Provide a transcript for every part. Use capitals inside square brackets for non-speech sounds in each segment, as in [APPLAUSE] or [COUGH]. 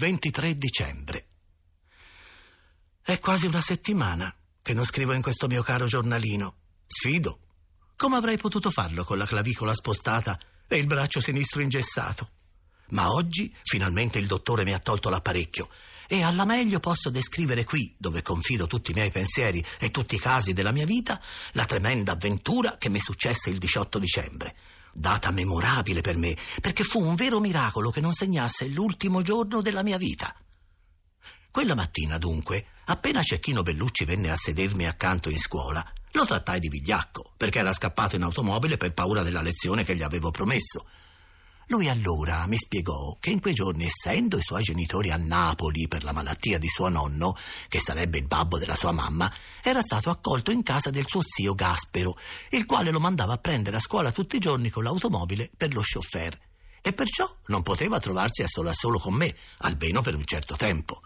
23 dicembre. È quasi una settimana che non scrivo in questo mio caro giornalino. Sfido. Come avrei potuto farlo con la clavicola spostata e il braccio sinistro ingessato? Ma oggi finalmente il dottore mi ha tolto l'apparecchio e alla meglio posso descrivere qui, dove confido tutti i miei pensieri e tutti i casi della mia vita, la tremenda avventura che mi successe il 18 dicembre. Data memorabile per me, perché fu un vero miracolo che non segnasse l'ultimo giorno della mia vita. Quella mattina, dunque, appena Cecchino Bellucci venne a sedermi accanto in scuola, lo trattai di vigliacco, perché era scappato in automobile per paura della lezione che gli avevo promesso. Lui allora mi spiegò che in quei giorni, essendo i suoi genitori a Napoli per la malattia di suo nonno, che sarebbe il babbo della sua mamma, era stato accolto in casa del suo zio Gaspero, il quale lo mandava a prendere a scuola tutti i giorni con l'automobile per lo chauffeur, e perciò non poteva trovarsi a solo a solo con me, almeno per un certo tempo.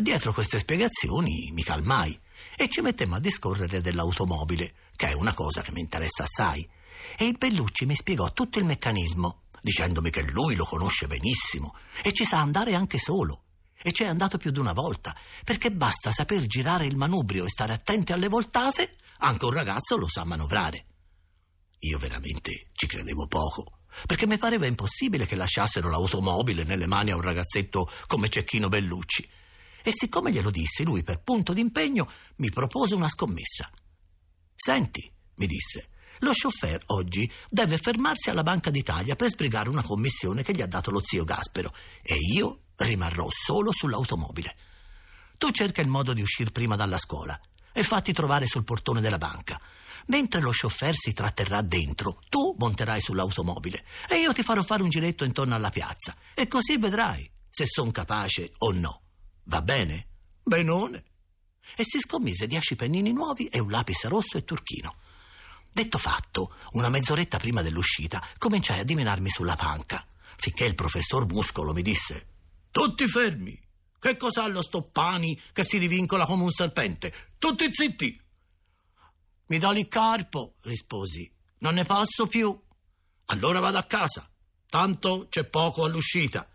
Dietro queste spiegazioni mi calmai e ci mettemmo a discorrere dell'automobile, che è una cosa che mi interessa assai. E il Bellucci mi spiegò tutto il meccanismo, dicendomi che lui lo conosce benissimo e ci sa andare anche solo. E ci è andato più di una volta, perché basta saper girare il manubrio e stare attenti alle voltate, anche un ragazzo lo sa manovrare. Io veramente ci credevo poco, perché mi pareva impossibile che lasciassero l'automobile nelle mani a un ragazzetto come Cecchino Bellucci e siccome glielo dissi, lui per punto d'impegno mi propose una scommessa. Senti, mi disse, lo chauffeur oggi deve fermarsi alla Banca d'Italia per sbrigare una commissione che gli ha dato lo zio Gaspero e io rimarrò solo sull'automobile. Tu cerca il modo di uscire prima dalla scuola e fatti trovare sul portone della banca. Mentre lo chauffeur si tratterrà dentro, tu monterai sull'automobile e io ti farò fare un giretto intorno alla piazza e così vedrai se son capace o no. Va bene? Benone. E si scommise dieci pennini nuovi e un lapis rosso e turchino. Detto fatto, una mezz'oretta prima dell'uscita cominciai a dimenarmi sulla panca, finché il professor Muscolo mi disse: Tutti fermi! Che cos'ha lo Stoppani che si divincola come un serpente? Tutti zitti! Mi do il carpo, risposi. Non ne posso più. Allora vado a casa. Tanto c'è poco all'uscita.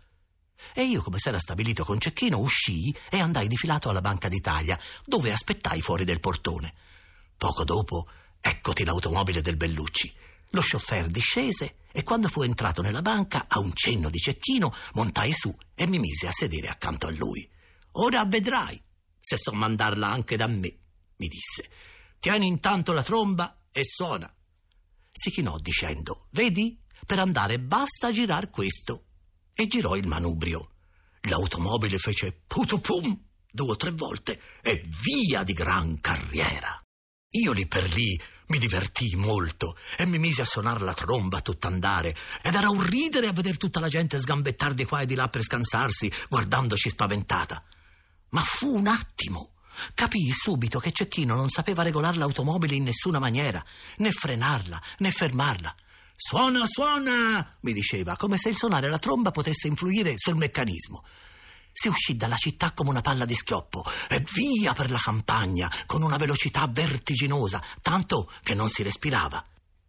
E io, come s'era stabilito con Cecchino, uscii e andai difilato alla Banca d'Italia, dove aspettai fuori del portone. Poco dopo, eccoti l'automobile del Bellucci. Lo chauffeur discese e quando fu entrato nella banca, a un cenno di Cecchino, montai su e mi mise a sedere accanto a lui. Ora vedrai se so mandarla anche da me, mi disse. Tieni intanto la tromba e suona. Si chinò dicendo: Vedi, per andare basta girar questo e girò il manubrio. L'automobile fece putupum due o tre volte e via di gran carriera. Io lì per lì mi divertii molto e mi misi a suonare la tromba a tutt'andare ed era un ridere a vedere tutta la gente sgambettare di qua e di là per scansarsi, guardandoci spaventata. Ma fu un attimo. Capii subito che Cecchino non sapeva regolare l'automobile in nessuna maniera, né frenarla, né fermarla. Suona, suona, mi diceva, come se il suonare la tromba potesse influire sul meccanismo. Si uscì dalla città come una palla di schioppo e via per la campagna con una velocità vertiginosa, tanto che non si respirava.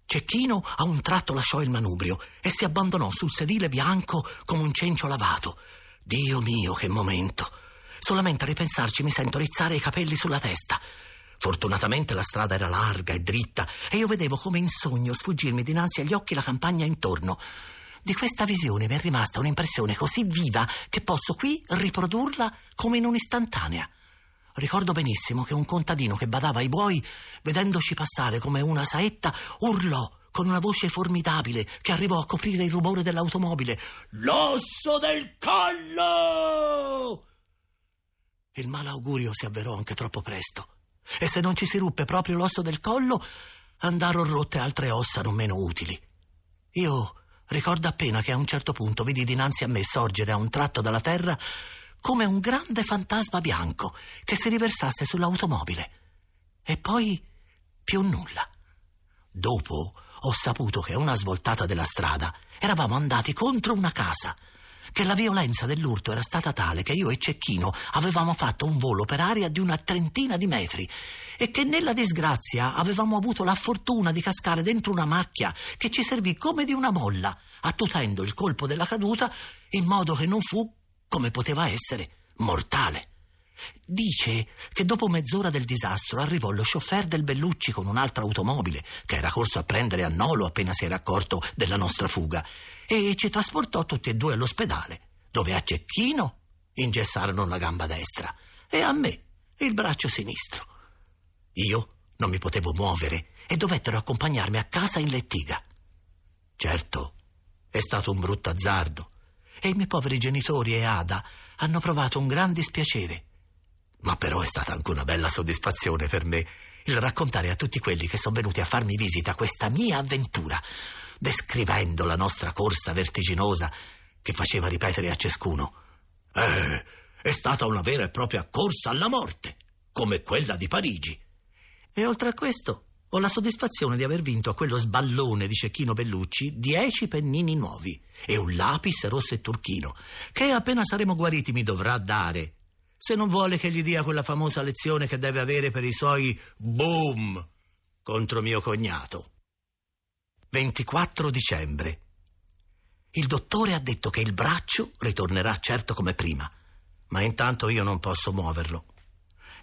Cecchino a un tratto lasciò il manubrio e si abbandonò sul sedile bianco come un cencio lavato. Dio mio, che momento! Solamente a ripensarci mi sento rizzare i capelli sulla testa. Fortunatamente la strada era larga e dritta e io vedevo come in sogno sfuggirmi dinanzi agli occhi la campagna intorno. Di questa visione mi è rimasta un'impressione così viva che posso qui riprodurla come in un'istantanea. Ricordo benissimo che un contadino che badava ai buoi, vedendoci passare come una saetta, urlò con una voce formidabile che arrivò a coprire il rumore dell'automobile. L'osso del collo! Il malaugurio si avverò anche troppo presto e se non ci si ruppe proprio l'osso del collo, andarono rotte altre ossa non meno utili. Io ricordo appena che a un certo punto vidi dinanzi a me sorgere a un tratto dalla terra come un grande fantasma bianco che si riversasse sull'automobile. E poi più nulla. Dopo ho saputo che a una svoltata della strada eravamo andati contro una casa che la violenza dell'urto era stata tale che io e Cecchino avevamo fatto un volo per aria di una trentina di metri e che nella disgrazia avevamo avuto la fortuna di cascare dentro una macchia che ci servì come di una molla, attutendo il colpo della caduta in modo che non fu come poteva essere, mortale. Dice che dopo mezz'ora del disastro arrivò lo chauffeur del Bellucci con un'altra automobile che era corso a prendere a Nolo appena si era accorto della nostra fuga e ci trasportò tutti e due all'ospedale, dove a Cecchino ingessarono la gamba destra e a me il braccio sinistro. Io non mi potevo muovere e dovettero accompagnarmi a casa in lettiga. Certo, è stato un brutto azzardo e i miei poveri genitori e Ada hanno provato un gran dispiacere. Ma però è stata anche una bella soddisfazione per me il raccontare a tutti quelli che sono venuti a farmi visita questa mia avventura, descrivendo la nostra corsa vertiginosa che faceva ripetere a ciascuno: Eh, è stata una vera e propria corsa alla morte, come quella di Parigi. E oltre a questo, ho la soddisfazione di aver vinto a quello sballone di Cecchino Bellucci dieci pennini nuovi e un lapis rosso e turchino, che appena saremo guariti mi dovrà dare, se non vuole che gli dia quella famosa lezione che deve avere per i suoi boom contro mio cognato. 24 dicembre. Il dottore ha detto che il braccio ritornerà certo come prima, ma intanto io non posso muoverlo.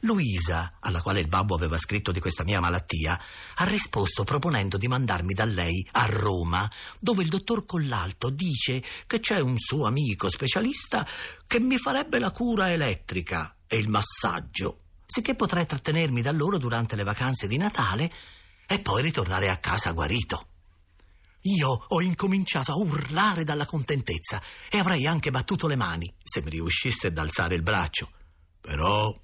Luisa, alla quale il babbo aveva scritto di questa mia malattia, ha risposto proponendo di mandarmi da lei a Roma, dove il dottor Collalto dice che c'è un suo amico specialista che mi farebbe la cura elettrica e il massaggio, sicché potrei trattenermi da loro durante le vacanze di Natale e poi ritornare a casa guarito. Io ho incominciato a urlare dalla contentezza e avrei anche battuto le mani se mi riuscisse ad alzare il braccio. Però,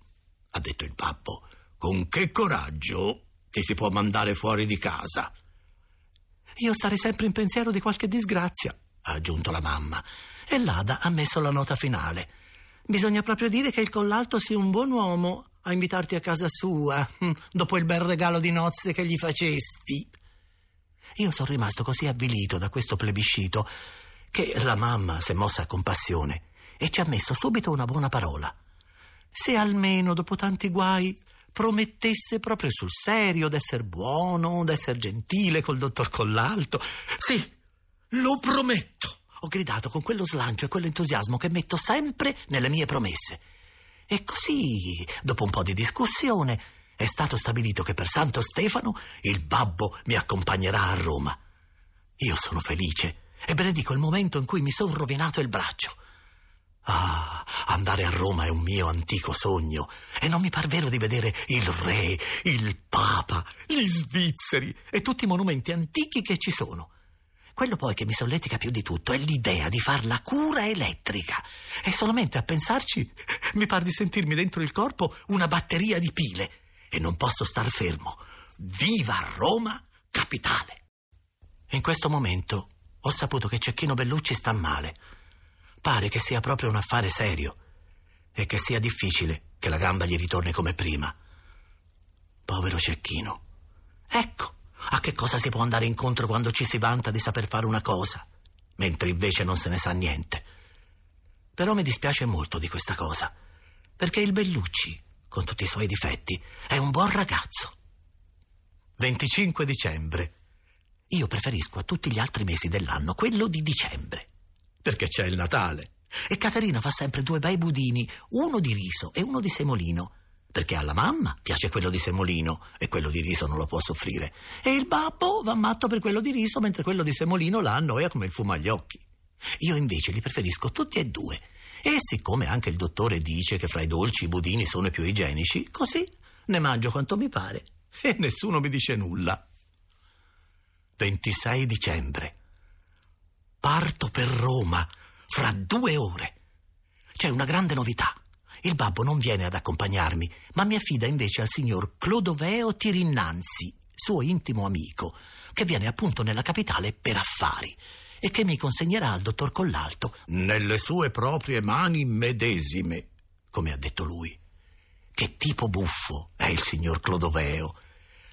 ha detto il babbo, con che coraggio ti si può mandare fuori di casa? Io starei sempre in pensiero di qualche disgrazia, ha aggiunto la mamma, e l'Ada ha messo la nota finale. Bisogna proprio dire che il collalto sia un buon uomo a invitarti a casa sua, hm, dopo il bel regalo di nozze che gli facesti. Io sono rimasto così avvilito da questo plebiscito che la mamma si è mossa a compassione e ci ha messo subito una buona parola. Se almeno dopo tanti guai promettesse proprio sul serio d'essere buono, d'essere gentile col dottor Collalto. Sì, lo prometto! Ho gridato con quello slancio e quell'entusiasmo che metto sempre nelle mie promesse. E così, dopo un po' di discussione, è stato stabilito che per Santo Stefano il babbo mi accompagnerà a Roma. Io sono felice e benedico il momento in cui mi sono rovinato il braccio. Ah, andare a Roma è un mio antico sogno e non mi par vero di vedere il re, il papa, gli svizzeri e tutti i monumenti antichi che ci sono. Quello poi che mi solletica più di tutto è l'idea di far la cura elettrica. E solamente a pensarci mi par di sentirmi dentro il corpo una batteria di pile e non posso star fermo. Viva Roma, capitale! In questo momento ho saputo che Cecchino Bellucci sta male. Pare che sia proprio un affare serio e che sia difficile che la gamba gli ritorni come prima. Povero Cecchino. Ecco a che cosa si può andare incontro quando ci si vanta di saper fare una cosa, mentre invece non se ne sa niente. Però mi dispiace molto di questa cosa, perché il Bellucci con tutti i suoi difetti, è un buon ragazzo. 25 dicembre. Io preferisco a tutti gli altri mesi dell'anno quello di dicembre, perché c'è il Natale. E Caterina fa sempre due bei budini, uno di riso e uno di semolino, perché alla mamma piace quello di semolino e quello di riso non lo può soffrire. E il babbo va matto per quello di riso, mentre quello di semolino la annoia come il fumo agli occhi. Io invece li preferisco tutti e due e siccome anche il dottore dice che fra i dolci i budini sono i più igienici, così ne mangio quanto mi pare e nessuno mi dice nulla. 26 dicembre. Parto per Roma fra due ore. C'è una grande novità. Il babbo non viene ad accompagnarmi, ma mi affida invece al signor Clodoveo Tirinnanzi, suo intimo amico, che viene appunto nella capitale per affari e che mi consegnerà al dottor Collalto nelle sue proprie mani medesime, come ha detto lui. Che tipo buffo è il signor Clodoveo.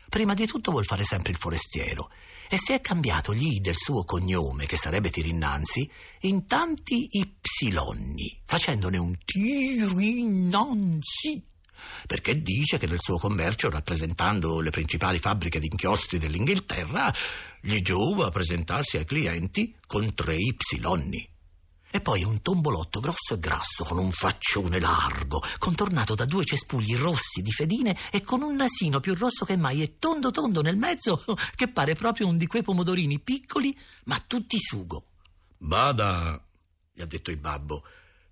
Prima di tutto vuol fare sempre il forestiero e si è cambiato gli del suo cognome, che sarebbe Tirinnanzi, in tanti ipsilonni, facendone un Tirinnanzi perché dice che nel suo commercio, rappresentando le principali fabbriche di inchiostri dell'Inghilterra, gli giova presentarsi ai clienti con tre ipsilonni. E poi un tombolotto grosso e grasso, con un faccione largo, contornato da due cespugli rossi di fedine e con un nasino più rosso che mai e tondo tondo nel mezzo, [LAUGHS] che pare proprio un di quei pomodorini piccoli, ma tutti sugo. Bada, gli ha detto il babbo,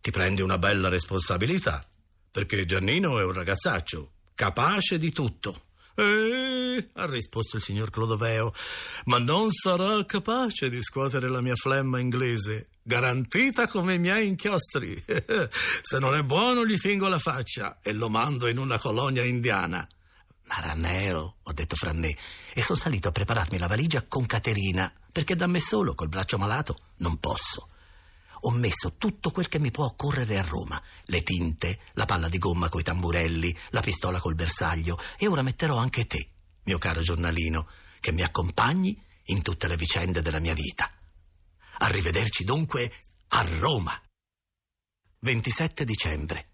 ti prendi una bella responsabilità, perché Giannino è un ragazzaccio, capace di tutto. Eh, ha risposto il signor Clodoveo, ma non sarà capace di scuotere la mia flemma inglese, garantita come i miei inchiostri. [LAUGHS] Se non è buono gli fingo la faccia e lo mando in una colonia indiana. Maraneo, ho detto fra me, e sono salito a prepararmi la valigia con Caterina, perché da me solo, col braccio malato, non posso ho messo tutto quel che mi può occorrere a Roma: le tinte, la palla di gomma coi tamburelli, la pistola col bersaglio e ora metterò anche te, mio caro giornalino, che mi accompagni in tutte le vicende della mia vita. Arrivederci dunque a Roma. 27 dicembre.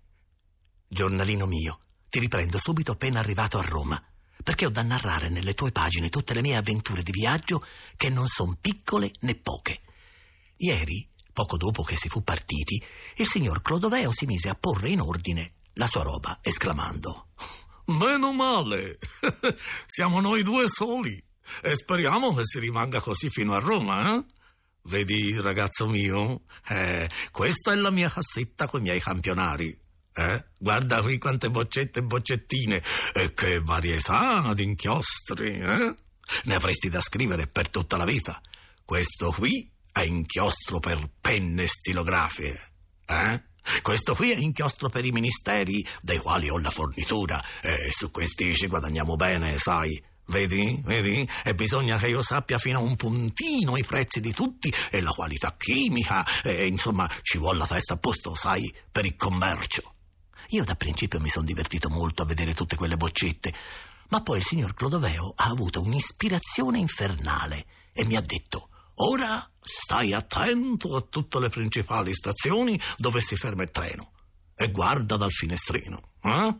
Giornalino mio, ti riprendo subito appena arrivato a Roma, perché ho da narrare nelle tue pagine tutte le mie avventure di viaggio che non sono piccole né poche. Ieri Poco dopo che si fu partiti, il signor Clodoveo si mise a porre in ordine la sua roba, esclamando: Meno male! [LAUGHS] Siamo noi due soli e speriamo che si rimanga così fino a Roma, eh? Vedi, ragazzo mio, eh, questa è la mia cassetta con i miei campionari. Eh? Guarda qui quante boccette e boccettine e che varietà di inchiostri, eh? Ne avresti da scrivere per tutta la vita. Questo qui è inchiostro per penne stilografiche. Eh? Questo qui è inchiostro per i ministeri, dei quali ho la fornitura, e su questi ci guadagniamo bene, sai. Vedi, vedi? E bisogna che io sappia fino a un puntino i prezzi di tutti e la qualità chimica, e insomma ci vuole la testa a posto, sai, per il commercio. Io da principio mi sono divertito molto a vedere tutte quelle boccette, ma poi il signor Clodoveo ha avuto un'ispirazione infernale e mi ha detto Ora stai attento a tutte le principali stazioni dove si ferma il treno e guarda dal finestrino. Eh?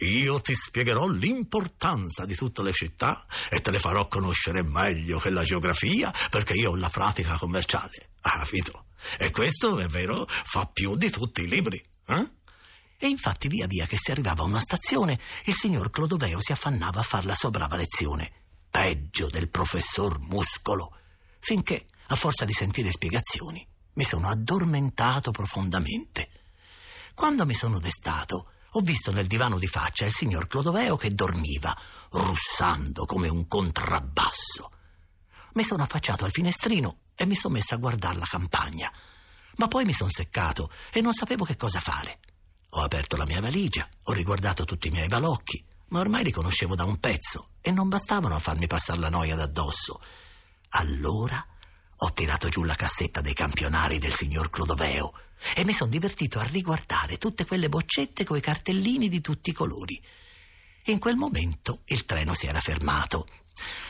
Io ti spiegherò l'importanza di tutte le città e te le farò conoscere meglio che la geografia perché io ho la pratica commerciale. Ha capito? E questo, è vero, fa più di tutti i libri. Eh? E infatti via via che si arrivava a una stazione, il signor Clodoveo si affannava a far la sua brava lezione. Peggio del professor Muscolo finché, a forza di sentire spiegazioni, mi sono addormentato profondamente. Quando mi sono destato, ho visto nel divano di faccia il signor Clodoveo che dormiva, russando come un contrabbasso. Mi sono affacciato al finestrino e mi sono messo a guardare la campagna. Ma poi mi sono seccato e non sapevo che cosa fare. Ho aperto la mia valigia, ho riguardato tutti i miei balocchi, ma ormai li conoscevo da un pezzo e non bastavano a farmi passare la noia d'addosso. Allora ho tirato giù la cassetta dei campionari del signor Clodoveo e mi sono divertito a riguardare tutte quelle boccette coi cartellini di tutti i colori. In quel momento il treno si era fermato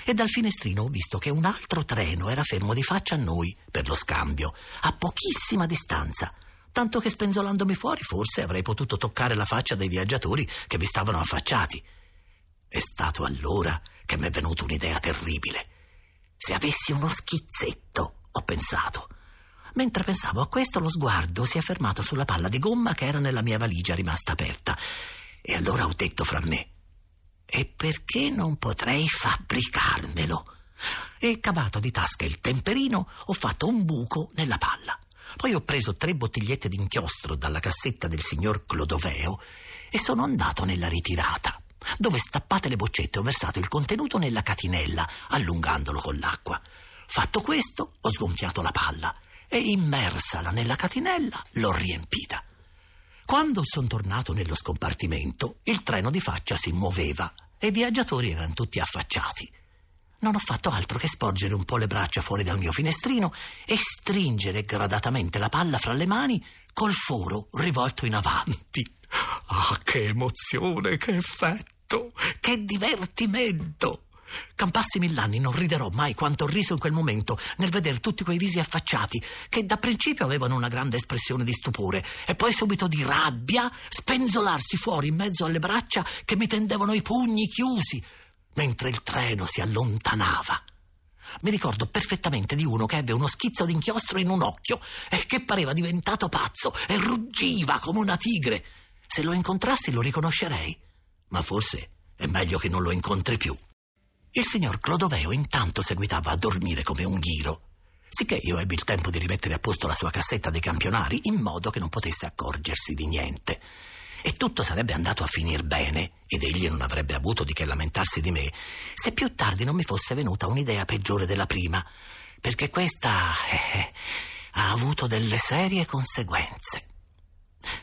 e dal finestrino ho visto che un altro treno era fermo di faccia a noi per lo scambio, a pochissima distanza, tanto che spenzolandomi fuori forse avrei potuto toccare la faccia dei viaggiatori che vi stavano affacciati. È stato allora che mi è venuta un'idea terribile. Se avessi uno schizzetto, ho pensato. Mentre pensavo a questo, lo sguardo si è fermato sulla palla di gomma che era nella mia valigia rimasta aperta. E allora ho detto fra me: E perché non potrei fabbricarmelo? E cavato di tasca il temperino, ho fatto un buco nella palla. Poi ho preso tre bottigliette d'inchiostro dalla cassetta del signor Clodoveo e sono andato nella ritirata dove stappate le boccette ho versato il contenuto nella catinella, allungandolo con l'acqua. Fatto questo, ho sgonfiato la palla e immersala nella catinella l'ho riempita. Quando sono tornato nello scompartimento, il treno di faccia si muoveva e i viaggiatori erano tutti affacciati. Non ho fatto altro che sporgere un po' le braccia fuori dal mio finestrino e stringere gradatamente la palla fra le mani col foro rivolto in avanti. Ah, che emozione, che effetto, che divertimento! Campassi mill'anni non riderò mai quanto ho riso in quel momento nel vedere tutti quei visi affacciati che da principio avevano una grande espressione di stupore e poi subito di rabbia spenzolarsi fuori in mezzo alle braccia che mi tendevano i pugni chiusi mentre il treno si allontanava. Mi ricordo perfettamente di uno che ebbe uno schizzo d'inchiostro in un occhio e che pareva diventato pazzo e ruggiva come una tigre. Se lo incontrassi lo riconoscerei, ma forse è meglio che non lo incontri più. Il signor Clodoveo intanto seguitava a dormire come un ghiro, sicché io ebbi il tempo di rimettere a posto la sua cassetta dei campionari in modo che non potesse accorgersi di niente. E tutto sarebbe andato a finir bene, ed egli non avrebbe avuto di che lamentarsi di me, se più tardi non mi fosse venuta un'idea peggiore della prima, perché questa eh, eh ha avuto delle serie conseguenze.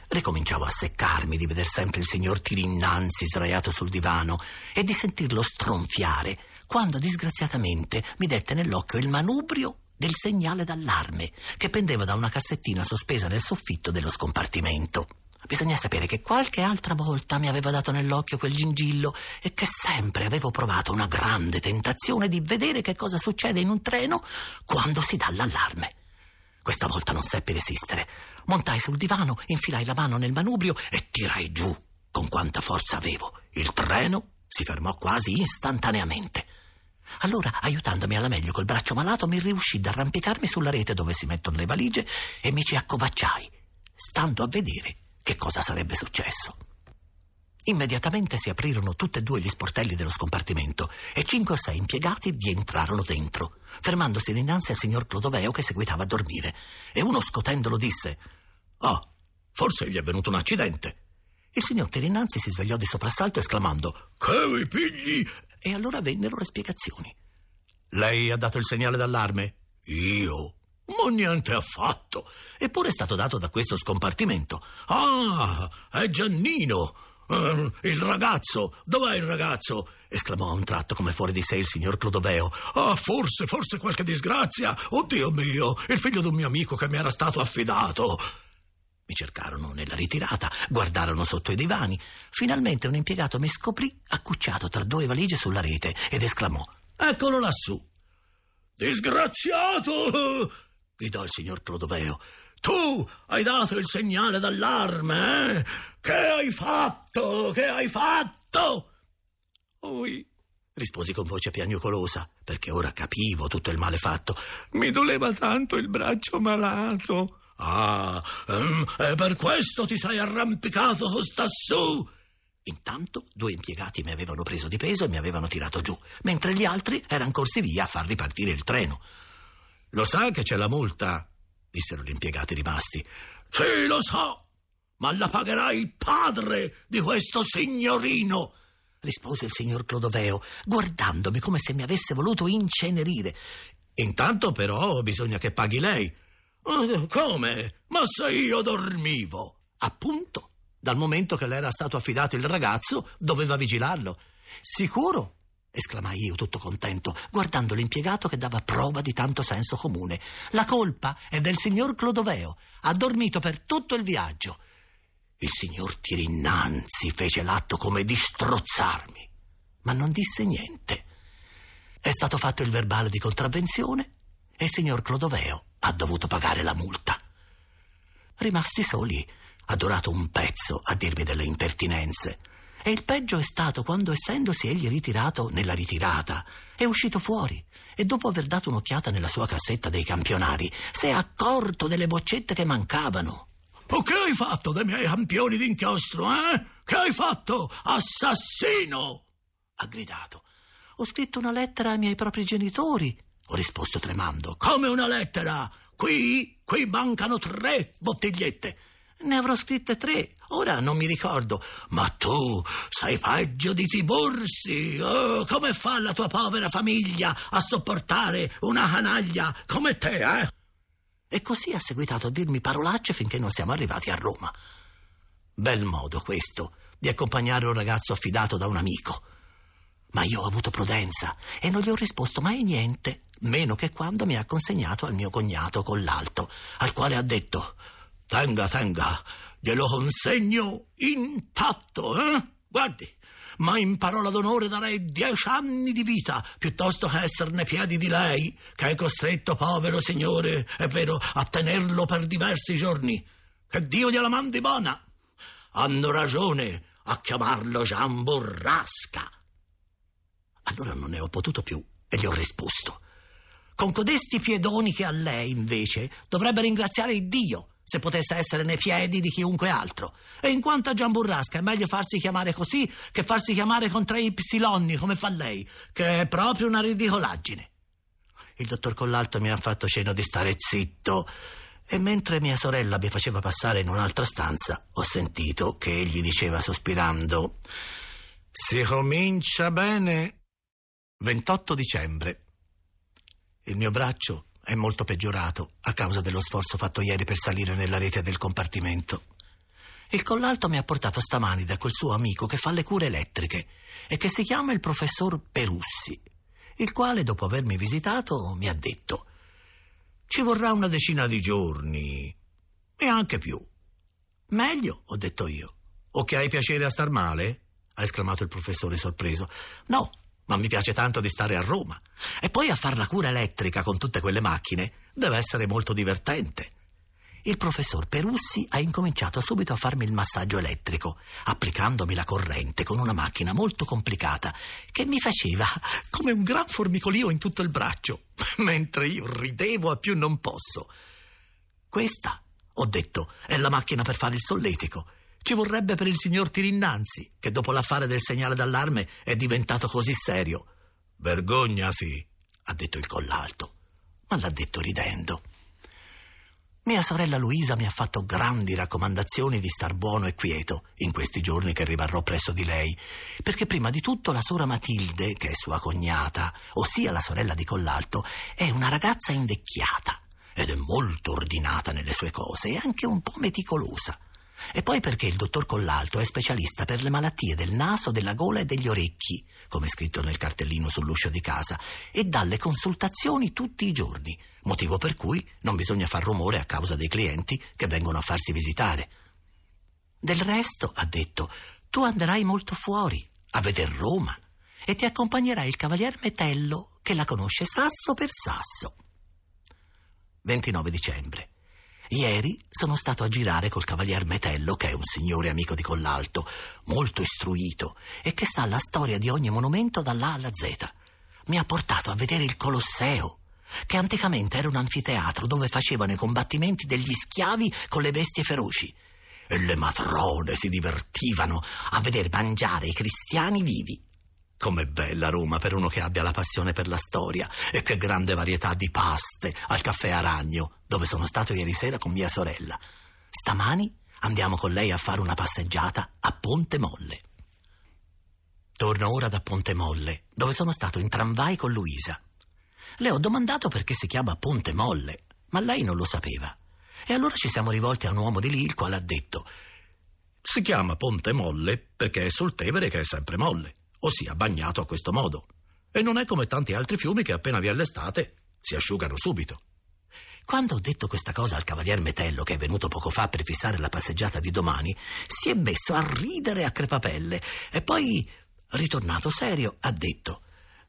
Ricominciavo a seccarmi di veder sempre il signor Tirinnanzi sdraiato sul divano e di sentirlo stronfiare, quando disgraziatamente mi dette nell'occhio il manubrio del segnale d'allarme che pendeva da una cassettina sospesa nel soffitto dello scompartimento. Bisogna sapere che qualche altra volta mi aveva dato nell'occhio quel gingillo e che sempre avevo provato una grande tentazione di vedere che cosa succede in un treno quando si dà l'allarme. Questa volta non seppi resistere. Montai sul divano, infilai la mano nel manubrio e tirai giù con quanta forza avevo. Il treno si fermò quasi istantaneamente. Allora, aiutandomi alla meglio col braccio malato, mi riuscì ad arrampicarmi sulla rete dove si mettono le valigie e mi ci accovacciai, stando a vedere che cosa sarebbe successo. Immediatamente si aprirono tutti e due gli sportelli dello scompartimento e cinque o sei impiegati vi entrarono dentro, fermandosi dinanzi al signor Clodoveo che seguitava a dormire. E uno scotendolo disse: Ah, forse gli è venuto un accidente. Il signor Tirinanzi si svegliò di soprassalto esclamando: Che mi pigli! E allora vennero le spiegazioni. Lei ha dato il segnale d'allarme? Io? Ma niente affatto. Eppure è stato dato da questo scompartimento. Ah, è Giannino. Uh, il ragazzo. Dov'è il ragazzo? esclamò a un tratto come fuori di sé il signor Clodoveo. Ah, forse, forse qualche disgrazia. Oddio mio, il figlio d'un mio amico che mi era stato affidato. Mi cercarono nella ritirata, guardarono sotto i divani. Finalmente un impiegato mi scoprì accucciato tra due valigie sulla rete ed esclamò: Eccolo lassù. Disgraziato! gridò il signor Clodoveo. Tu hai dato il segnale d'allarme, eh? Che hai fatto? Che hai fatto? Oi, risposi con voce piagnucolosa, perché ora capivo tutto il male fatto. Mi doleva tanto il braccio malato. Ah, um, e per questo ti sei arrampicato stassù? Intanto due impiegati mi avevano preso di peso e mi avevano tirato giù, mentre gli altri erano corsi via a far ripartire il treno. Lo sa che c'è la multa? Dissero gli impiegati rimasti. Sì, lo so, ma la pagherai il padre di questo signorino, rispose il signor Clodoveo, guardandomi come se mi avesse voluto incenerire. Intanto però bisogna che paghi lei. Oh, come? Ma se io dormivo? Appunto, dal momento che le era stato affidato il ragazzo, doveva vigilarlo. Sicuro esclamai io tutto contento, guardando l'impiegato che dava prova di tanto senso comune. La colpa è del signor Clodoveo. Ha dormito per tutto il viaggio. Il signor Tirinnanzi fece l'atto come di strozzarmi, ma non disse niente. È stato fatto il verbale di contravvenzione e il signor Clodoveo ha dovuto pagare la multa. Rimasti soli, ha durato un pezzo a dirmi delle impertinenze e il peggio è stato quando, essendosi egli ritirato nella ritirata, è uscito fuori e dopo aver dato un'occhiata nella sua cassetta dei campionari, si è accorto delle boccette che mancavano. Oh, che hai fatto dei miei campioni d'inchiostro, eh? Che hai fatto, assassino? ha gridato. Ho scritto una lettera ai miei propri genitori, ho risposto tremando. Come una lettera? Qui, qui mancano tre bottigliette. Ne avrò scritte tre, ora non mi ricordo. Ma tu sei peggio di Tibursi. Oh, come fa la tua povera famiglia a sopportare una canaglia come te, eh? E così ha seguitato a dirmi parolacce finché non siamo arrivati a Roma. Bel modo questo di accompagnare un ragazzo affidato da un amico. Ma io ho avuto prudenza e non gli ho risposto mai niente, meno che quando mi ha consegnato al mio cognato con l'alto, al quale ha detto Tenga, tenga, glielo consegno intatto, eh? Guardi, ma in parola d'onore darei dieci anni di vita piuttosto che esserne piedi di lei, che è costretto, povero signore, è vero, a tenerlo per diversi giorni. Che Dio gliela mandi buona. Hanno ragione a chiamarlo Gian Burrasca. Allora non ne ho potuto più e gli ho risposto. con codesti piedoni che ha lei, invece, dovrebbe ringraziare il Dio se potesse essere nei piedi di chiunque altro. E in quanto a Gian Burrasca è meglio farsi chiamare così che farsi chiamare con tre ipsilonni come fa lei, che è proprio una ridicolaggine. Il dottor Collalto mi ha fatto cenno di stare zitto e mentre mia sorella mi faceva passare in un'altra stanza ho sentito che egli diceva sospirando Si comincia bene. 28 dicembre. Il mio braccio è molto peggiorato a causa dello sforzo fatto ieri per salire nella rete del compartimento. Il collalto mi ha portato stamani da quel suo amico che fa le cure elettriche e che si chiama il professor Perussi, il quale, dopo avermi visitato, mi ha detto: Ci vorrà una decina di giorni e anche più. Meglio, ho detto io. O che hai piacere a star male? ha esclamato il professore sorpreso. No, ma mi piace tanto di stare a Roma. E poi a far la cura elettrica con tutte quelle macchine deve essere molto divertente. Il professor Perussi ha incominciato subito a farmi il massaggio elettrico, applicandomi la corrente con una macchina molto complicata che mi faceva come un gran formicolio in tutto il braccio, [LAUGHS] mentre io ridevo a più non posso. Questa, ho detto, è la macchina per fare il solletico ci vorrebbe per il signor Tirinnanzi, che dopo l'affare del segnale d'allarme è diventato così serio. Vergognasi, ha detto il collalto, ma l'ha detto ridendo. Mia sorella Luisa mi ha fatto grandi raccomandazioni di star buono e quieto in questi giorni che rimarrò presso di lei, perché prima di tutto la sora Matilde, che è sua cognata, ossia la sorella di Collalto, è una ragazza invecchiata ed è molto ordinata nelle sue cose e anche un po' meticolosa. E poi perché il dottor Collalto è specialista per le malattie del naso, della gola e degli orecchi, come scritto nel cartellino sull'uscio di casa, e dà le consultazioni tutti i giorni, motivo per cui non bisogna far rumore a causa dei clienti che vengono a farsi visitare. Del resto, ha detto, tu andrai molto fuori, a veder Roma, e ti accompagnerà il cavalier Metello, che la conosce sasso per sasso. 29 dicembre. Ieri sono stato a girare col cavalier Metello, che è un signore amico di Collalto, molto istruito e che sa la storia di ogni monumento dall'A alla Z. Mi ha portato a vedere il Colosseo, che anticamente era un anfiteatro dove facevano i combattimenti degli schiavi con le bestie feroci. E le matrone si divertivano a vedere mangiare i cristiani vivi. Com'è bella Roma per uno che abbia la passione per la storia e che grande varietà di paste al caffè Aragno, dove sono stato ieri sera con mia sorella. Stamani andiamo con lei a fare una passeggiata a Ponte Molle. Torno ora da Ponte Molle, dove sono stato in tramvai con Luisa. Le ho domandato perché si chiama Ponte Molle, ma lei non lo sapeva. E allora ci siamo rivolti a un uomo di lì, il quale ha detto: Si chiama Ponte Molle perché è sul Tevere che è sempre molle ossia bagnato a questo modo. E non è come tanti altri fiumi che appena vi è l'estate si asciugano subito. Quando ho detto questa cosa al cavalier Metello, che è venuto poco fa per fissare la passeggiata di domani, si è messo a ridere a crepapelle e poi, ritornato serio, ha detto: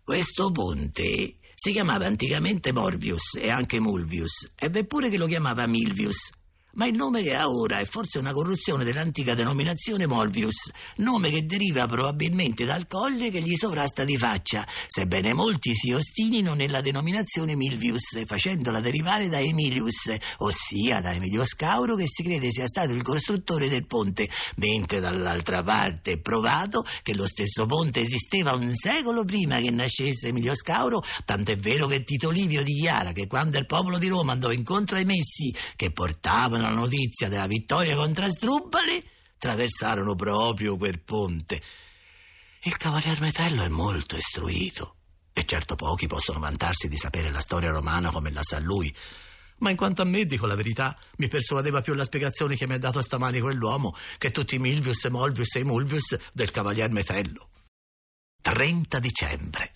Questo ponte si chiamava anticamente Morbius e anche Mulvius, e pure che lo chiamava Milvius. Ma il nome che ha ora è forse una corruzione dell'antica denominazione Molvius, nome che deriva probabilmente dal colle che gli sovrasta di faccia, sebbene molti si ostinino nella denominazione Milvius, facendola derivare da Emilius, ossia da Emilio Scauro che si crede sia stato il costruttore del ponte, mentre dall'altra parte è provato che lo stesso ponte esisteva un secolo prima che nascesse Emilio Scauro, tant'è vero che Tito Livio dichiara che quando il popolo di Roma andò incontro ai messi che portavano la notizia della vittoria contro Asdrubali, attraversarono proprio quel ponte. Il cavalier Metello è molto istruito e certo pochi possono vantarsi di sapere la storia romana come la sa lui. Ma in quanto a me, dico la verità, mi persuadeva più la spiegazione che mi ha dato stamani quell'uomo che tutti i Milvius, Molvius e Mulvius del cavalier Metello. 30 dicembre.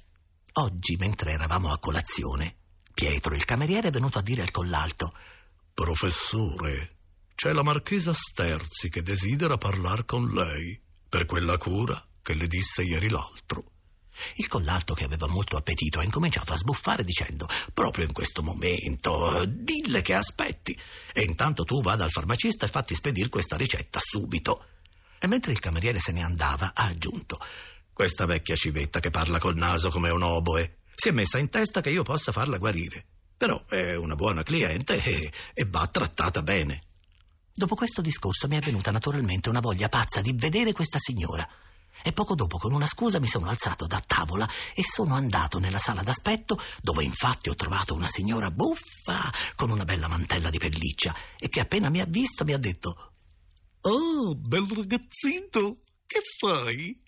Oggi, mentre eravamo a colazione, Pietro, il cameriere, è venuto a dire al collalto Professore, c'è la marchesa Sterzi che desidera parlare con lei per quella cura che le disse ieri l'altro. Il collalto, che aveva molto appetito, ha incominciato a sbuffare dicendo: Proprio in questo momento, dille che aspetti. E intanto tu vada al farmacista e fatti spedire questa ricetta subito. E mentre il cameriere se ne andava, ha aggiunto: Questa vecchia civetta che parla col naso come un oboe Si è messa in testa che io possa farla guarire. Però è una buona cliente e, e va trattata bene. Dopo questo discorso mi è venuta naturalmente una voglia pazza di vedere questa signora. E poco dopo, con una scusa, mi sono alzato da tavola e sono andato nella sala d'aspetto, dove infatti ho trovato una signora buffa con una bella mantella di pelliccia e che appena mi ha visto mi ha detto: Oh, bel ragazzino, che fai?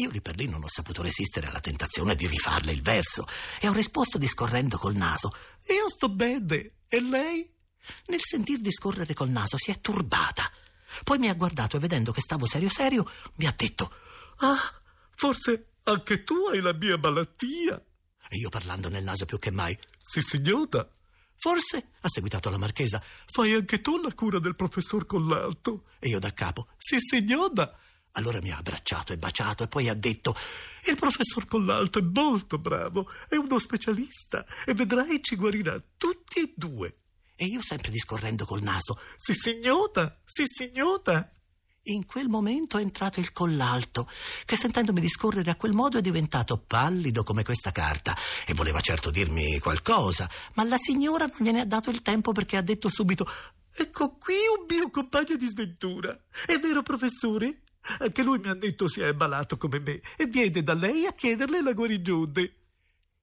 Io lì per lì non ho saputo resistere alla tentazione di rifarle il verso e ho risposto discorrendo col naso: Io sto bene, e lei? Nel sentir discorrere col naso si è turbata. Poi mi ha guardato e vedendo che stavo serio serio mi ha detto Ah, forse anche tu hai la mia malattia. E io parlando nel naso più che mai Sì, signora. Forse, ha seguitato la marchesa, Fai anche tu la cura del professor Collalto? e io da capo. Sì, signora. Allora mi ha abbracciato e baciato e poi ha detto Il professor Collalto è molto bravo, è uno specialista e vedrai ci guarirà tutti e due. e io sempre discorrendo col naso. Sì, signora, sì, signora. In quel momento è entrato il collalto, che sentendomi discorrere a quel modo è diventato pallido come questa carta e voleva certo dirmi qualcosa, ma la signora non gliene ha dato il tempo perché ha detto subito Ecco qui un mio compagno di sventura. È vero, professore? Anche lui mi ha detto si è ammalato come me e viene da lei a chiederle la guarigione.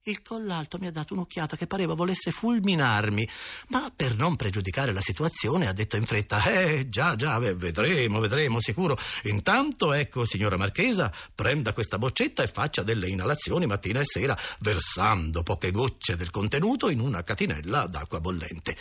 Il collalto mi ha dato un'occhiata che pareva volesse fulminarmi, ma per non pregiudicare la situazione ha detto in fretta: Eh, già, già, ve- vedremo, vedremo, sicuro. Intanto, ecco, signora Marchesa, prenda questa boccetta e faccia delle inalazioni mattina e sera, versando poche gocce del contenuto in una catinella d'acqua bollente.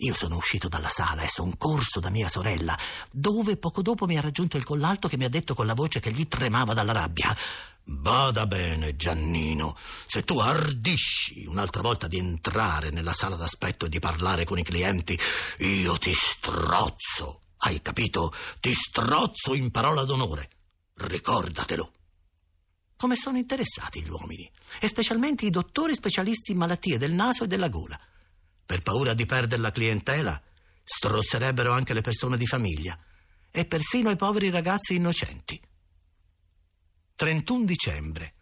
Io sono uscito dalla sala e son corso da mia sorella, dove poco dopo mi ha raggiunto il collalto che mi ha detto con la voce che gli tremava dalla rabbia. Bada bene, Giannino, se tu ardisci un'altra volta di entrare nella sala d'aspetto e di parlare con i clienti, io ti strozzo. Hai capito? Ti strozzo in parola d'onore. Ricordatelo. Come sono interessati gli uomini, e specialmente i dottori specialisti in malattie del naso e della gola. Per paura di perdere la clientela, strozzerebbero anche le persone di famiglia e persino i poveri ragazzi innocenti. 31 dicembre.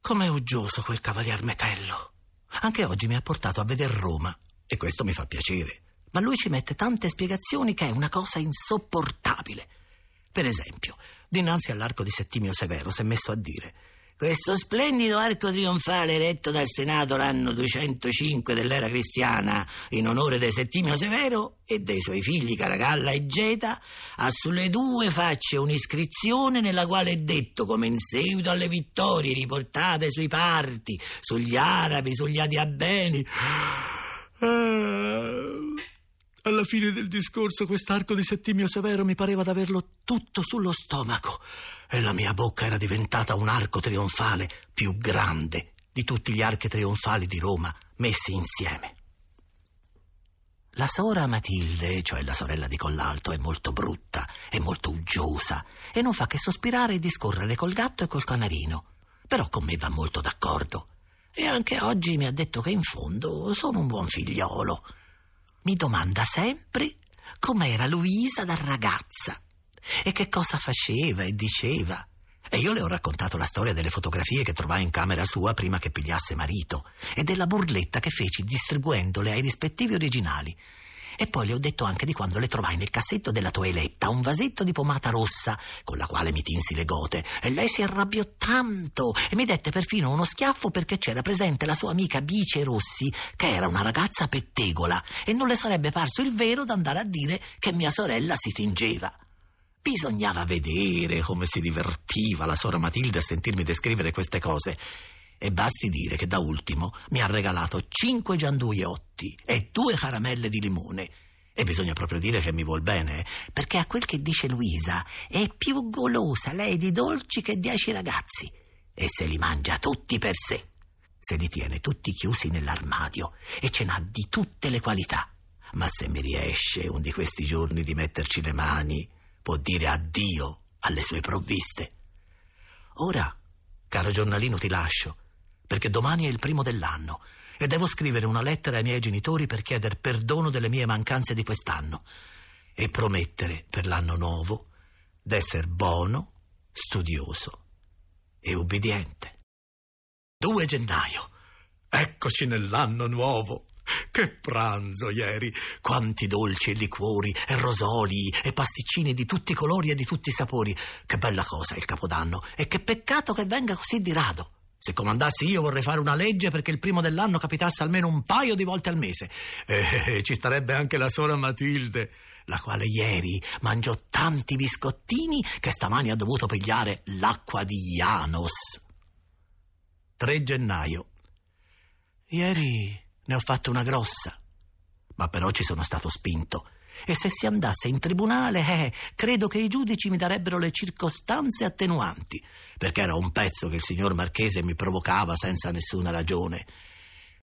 Com'è uggioso quel cavalier Metello. Anche oggi mi ha portato a vedere Roma e questo mi fa piacere. Ma lui ci mette tante spiegazioni che è una cosa insopportabile. Per esempio, dinanzi all'arco di Settimio Severo si è messo a dire questo splendido arco trionfale eretto dal Senato l'anno 205 dell'era cristiana in onore di Settimio Severo e dei suoi figli Caracalla e Geta ha sulle due facce un'iscrizione nella quale è detto come in seguito alle vittorie riportate sui parti, sugli arabi, sugli adiabeni. Ah, alla fine del discorso quest'arco di Settimio Severo mi pareva d'averlo tutto sullo stomaco e la mia bocca era diventata un arco trionfale più grande di tutti gli archi trionfali di Roma messi insieme. La sora Matilde, cioè la sorella di Collalto, è molto brutta, è molto uggiosa e non fa che sospirare e discorrere col gatto e col canarino. Però con me va molto d'accordo. E anche oggi mi ha detto che in fondo sono un buon figliolo. Mi domanda sempre com'era Luisa da ragazza e che cosa faceva e diceva. E io le ho raccontato la storia delle fotografie che trovai in camera sua prima che pigliasse marito e della burletta che feci distribuendole ai rispettivi originali. E poi le ho detto anche di quando le trovai nel cassetto della toeletta un vasetto di pomata rossa con la quale mi tinsi le gote e lei si arrabbiò tanto e mi dette perfino uno schiaffo perché c'era presente la sua amica Bice Rossi che era una ragazza pettegola e non le sarebbe parso il vero d'andare a dire che mia sorella si tingeva. Bisognava vedere come si divertiva la sora Matilde a sentirmi descrivere queste cose. E basti dire che da ultimo mi ha regalato cinque gianduiotti e due caramelle di limone. E bisogna proprio dire che mi vuol bene, eh, perché a quel che dice Luisa è più golosa lei di dolci che dieci ragazzi. E se li mangia tutti per sé. Se li tiene tutti chiusi nell'armadio e ce n'ha di tutte le qualità. Ma se mi riesce un di questi giorni di metterci le mani, può dire addio alle sue provviste. Ora, caro giornalino, ti lascio, perché domani è il primo dell'anno e devo scrivere una lettera ai miei genitori per chiedere perdono delle mie mancanze di quest'anno e promettere per l'anno nuovo d'essere buono, studioso e ubbidiente. 2 gennaio. Eccoci nell'anno nuovo. Che pranzo ieri! Quanti dolci e liquori, e rosolii, e pasticcini di tutti i colori e di tutti i sapori. Che bella cosa il Capodanno, e che peccato che venga così di rado. Se comandassi io vorrei fare una legge perché il primo dell'anno capitasse almeno un paio di volte al mese. E ci starebbe anche la sora Matilde, la quale ieri mangiò tanti biscottini che stamani ha dovuto pigliare l'acqua di Janos. 3 gennaio. Ieri ne ho fatto una grossa. Ma però ci sono stato spinto. E se si andasse in tribunale, eh, credo che i giudici mi darebbero le circostanze attenuanti, perché era un pezzo che il signor Marchese mi provocava senza nessuna ragione.